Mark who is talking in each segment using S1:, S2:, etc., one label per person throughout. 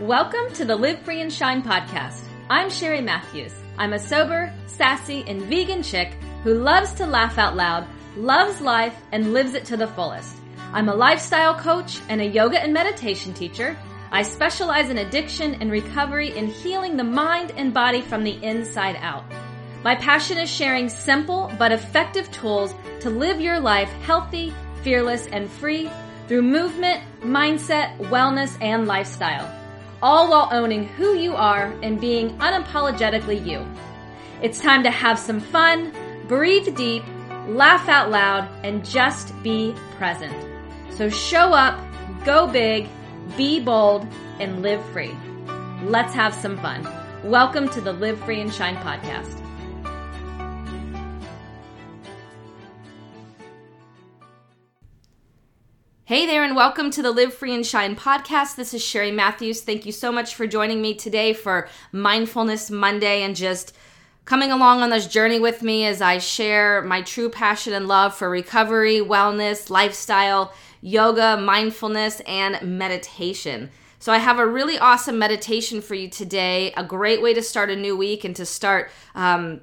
S1: Welcome to the Live Free and Shine podcast. I'm Sherry Matthews. I'm a sober, sassy, and vegan chick who loves to laugh out loud, loves life, and lives it to the fullest. I'm a lifestyle coach and a yoga and meditation teacher. I specialize in addiction and recovery in healing the mind and body from the inside out. My passion is sharing simple but effective tools to live your life healthy, fearless, and free through movement, mindset, wellness, and lifestyle all while owning who you are and being unapologetically you. It's time to have some fun, breathe deep, laugh out loud, and just be present. So show up, go big, be bold, and live free. Let's have some fun. Welcome to the Live Free and Shine podcast. Hey there, and welcome to the Live Free and Shine podcast. This is Sherry Matthews. Thank you so much for joining me today for Mindfulness Monday and just coming along on this journey with me as I share my true passion and love for recovery, wellness, lifestyle, yoga, mindfulness, and meditation. So, I have a really awesome meditation for you today, a great way to start a new week and to start um,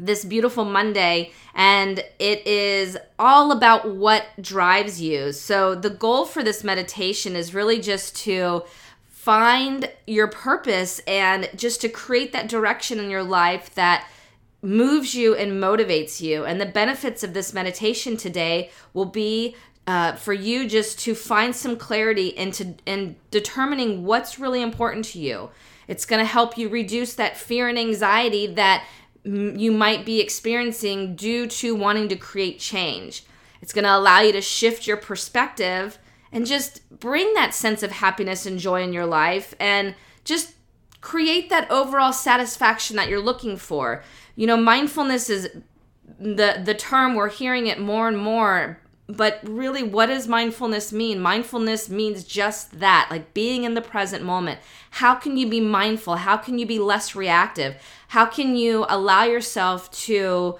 S1: this beautiful Monday, and it is all about what drives you. So, the goal for this meditation is really just to find your purpose and just to create that direction in your life that moves you and motivates you. And the benefits of this meditation today will be uh, for you just to find some clarity into in determining what's really important to you. It's going to help you reduce that fear and anxiety that you might be experiencing due to wanting to create change. It's going to allow you to shift your perspective and just bring that sense of happiness and joy in your life and just create that overall satisfaction that you're looking for. You know, mindfulness is the the term we're hearing it more and more but really what does mindfulness mean? Mindfulness means just that like being in the present moment. How can you be mindful? How can you be less reactive? How can you allow yourself to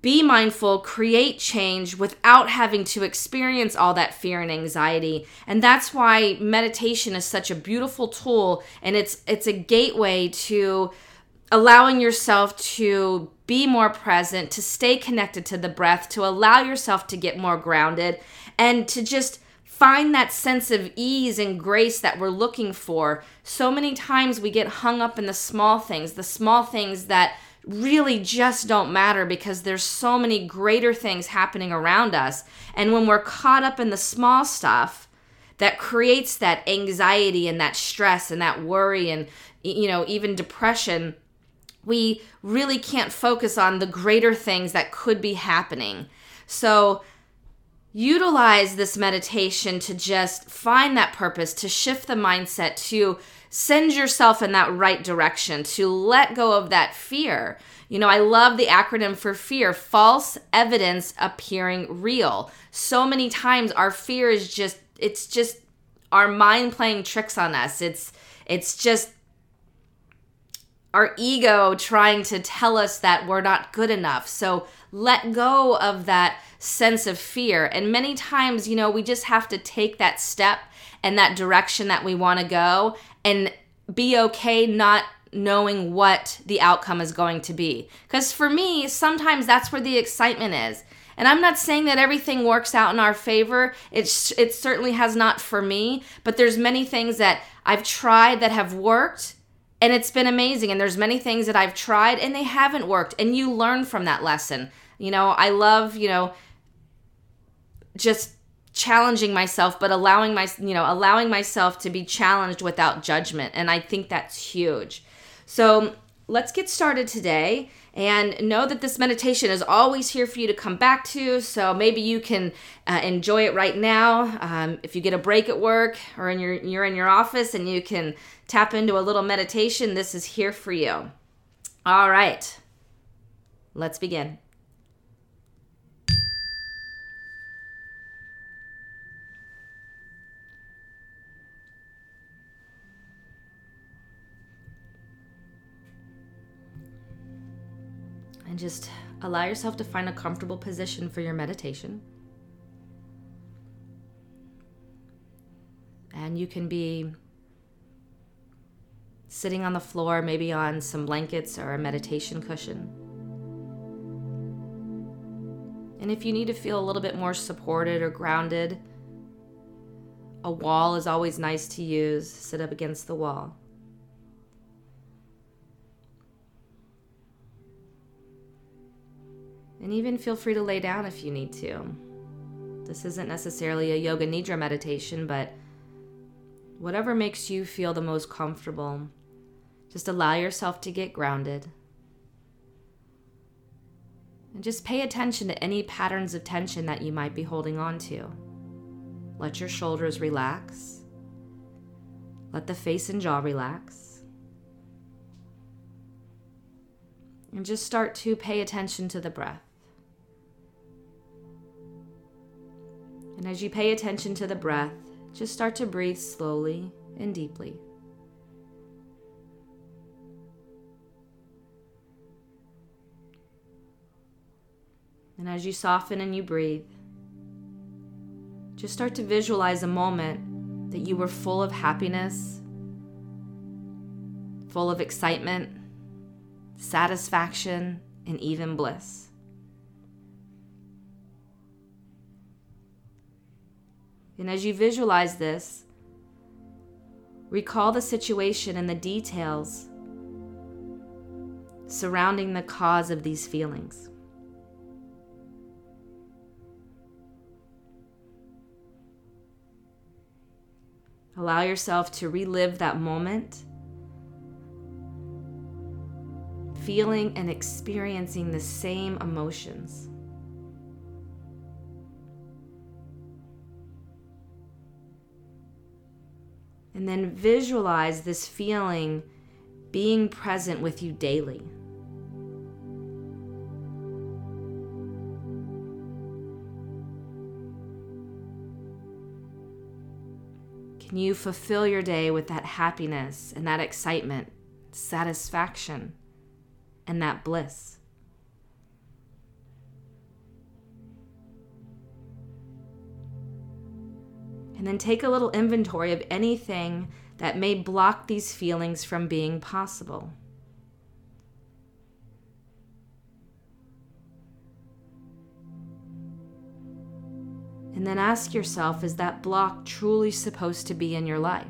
S1: be mindful create change without having to experience all that fear and anxiety? And that's why meditation is such a beautiful tool and it's it's a gateway to allowing yourself to be more present, to stay connected to the breath, to allow yourself to get more grounded, and to just find that sense of ease and grace that we're looking for. So many times we get hung up in the small things, the small things that really just don't matter because there's so many greater things happening around us. And when we're caught up in the small stuff, that creates that anxiety and that stress and that worry and you know even depression we really can't focus on the greater things that could be happening. So, utilize this meditation to just find that purpose, to shift the mindset, to send yourself in that right direction, to let go of that fear. You know, I love the acronym for fear false evidence appearing real. So many times our fear is just, it's just our mind playing tricks on us. It's, it's just our ego trying to tell us that we're not good enough. So let go of that sense of fear. And many times, you know, we just have to take that step and that direction that we want to go and be okay not knowing what the outcome is going to be. Because for me, sometimes that's where the excitement is. And I'm not saying that everything works out in our favor. It's it certainly has not for me, but there's many things that I've tried that have worked and it's been amazing and there's many things that I've tried and they haven't worked and you learn from that lesson. You know, I love, you know, just challenging myself but allowing my you know, allowing myself to be challenged without judgment and I think that's huge. So, let's get started today and know that this meditation is always here for you to come back to so maybe you can uh, enjoy it right now. Um, if you get a break at work or in your you're in your office and you can tap into a little meditation this is here for you. All right let's begin just allow yourself to find a comfortable position for your meditation. And you can be sitting on the floor, maybe on some blankets or a meditation cushion. And if you need to feel a little bit more supported or grounded, a wall is always nice to use. Sit up against the wall. And even feel free to lay down if you need to. This isn't necessarily a yoga nidra meditation, but whatever makes you feel the most comfortable, just allow yourself to get grounded. And just pay attention to any patterns of tension that you might be holding on to. Let your shoulders relax. Let the face and jaw relax. And just start to pay attention to the breath. And as you pay attention to the breath, just start to breathe slowly and deeply. And as you soften and you breathe, just start to visualize a moment that you were full of happiness, full of excitement, satisfaction, and even bliss. And as you visualize this, recall the situation and the details surrounding the cause of these feelings. Allow yourself to relive that moment, feeling and experiencing the same emotions. Then visualize this feeling being present with you daily. Can you fulfill your day with that happiness and that excitement, satisfaction, and that bliss? Then take a little inventory of anything that may block these feelings from being possible. And then ask yourself is that block truly supposed to be in your life?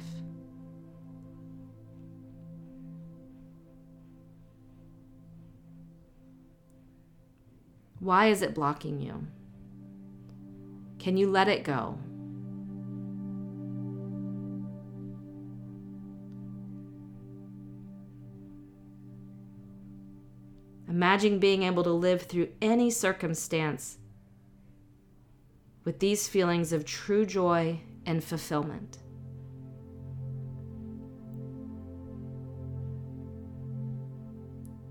S1: Why is it blocking you? Can you let it go? Imagine being able to live through any circumstance with these feelings of true joy and fulfillment.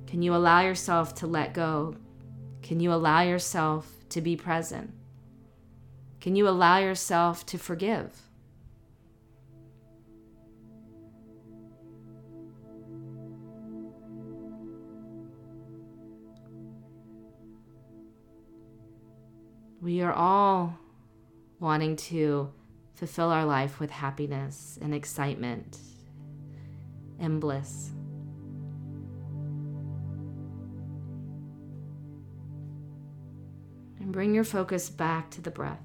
S1: Can you allow yourself to let go? Can you allow yourself to be present? Can you allow yourself to forgive? We are all wanting to fulfill our life with happiness and excitement and bliss. And bring your focus back to the breath.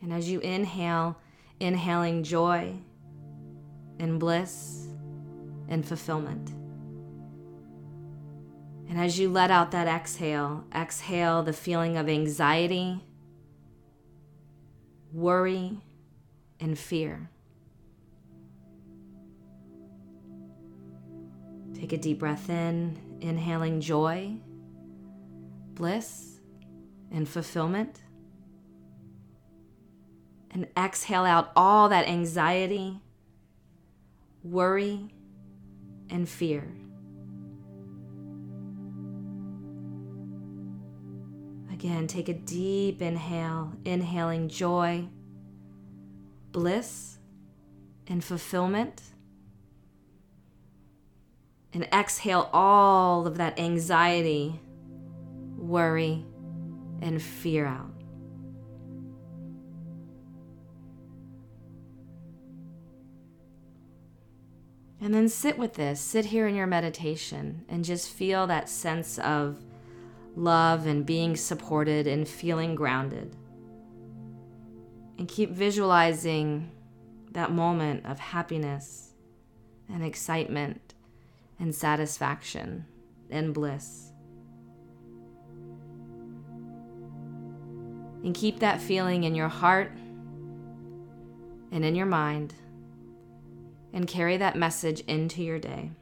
S1: And as you inhale, inhaling joy and bliss and fulfillment. And as you let out that exhale, exhale the feeling of anxiety, worry, and fear. Take a deep breath in, inhaling joy, bliss, and fulfillment. And exhale out all that anxiety, worry, and fear. Again, take a deep inhale, inhaling joy, bliss, and fulfillment. And exhale all of that anxiety, worry, and fear out. And then sit with this, sit here in your meditation and just feel that sense of love and being supported and feeling grounded. And keep visualizing that moment of happiness and excitement and satisfaction and bliss. And keep that feeling in your heart and in your mind and carry that message into your day.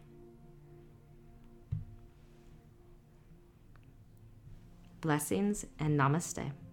S1: Blessings and namaste.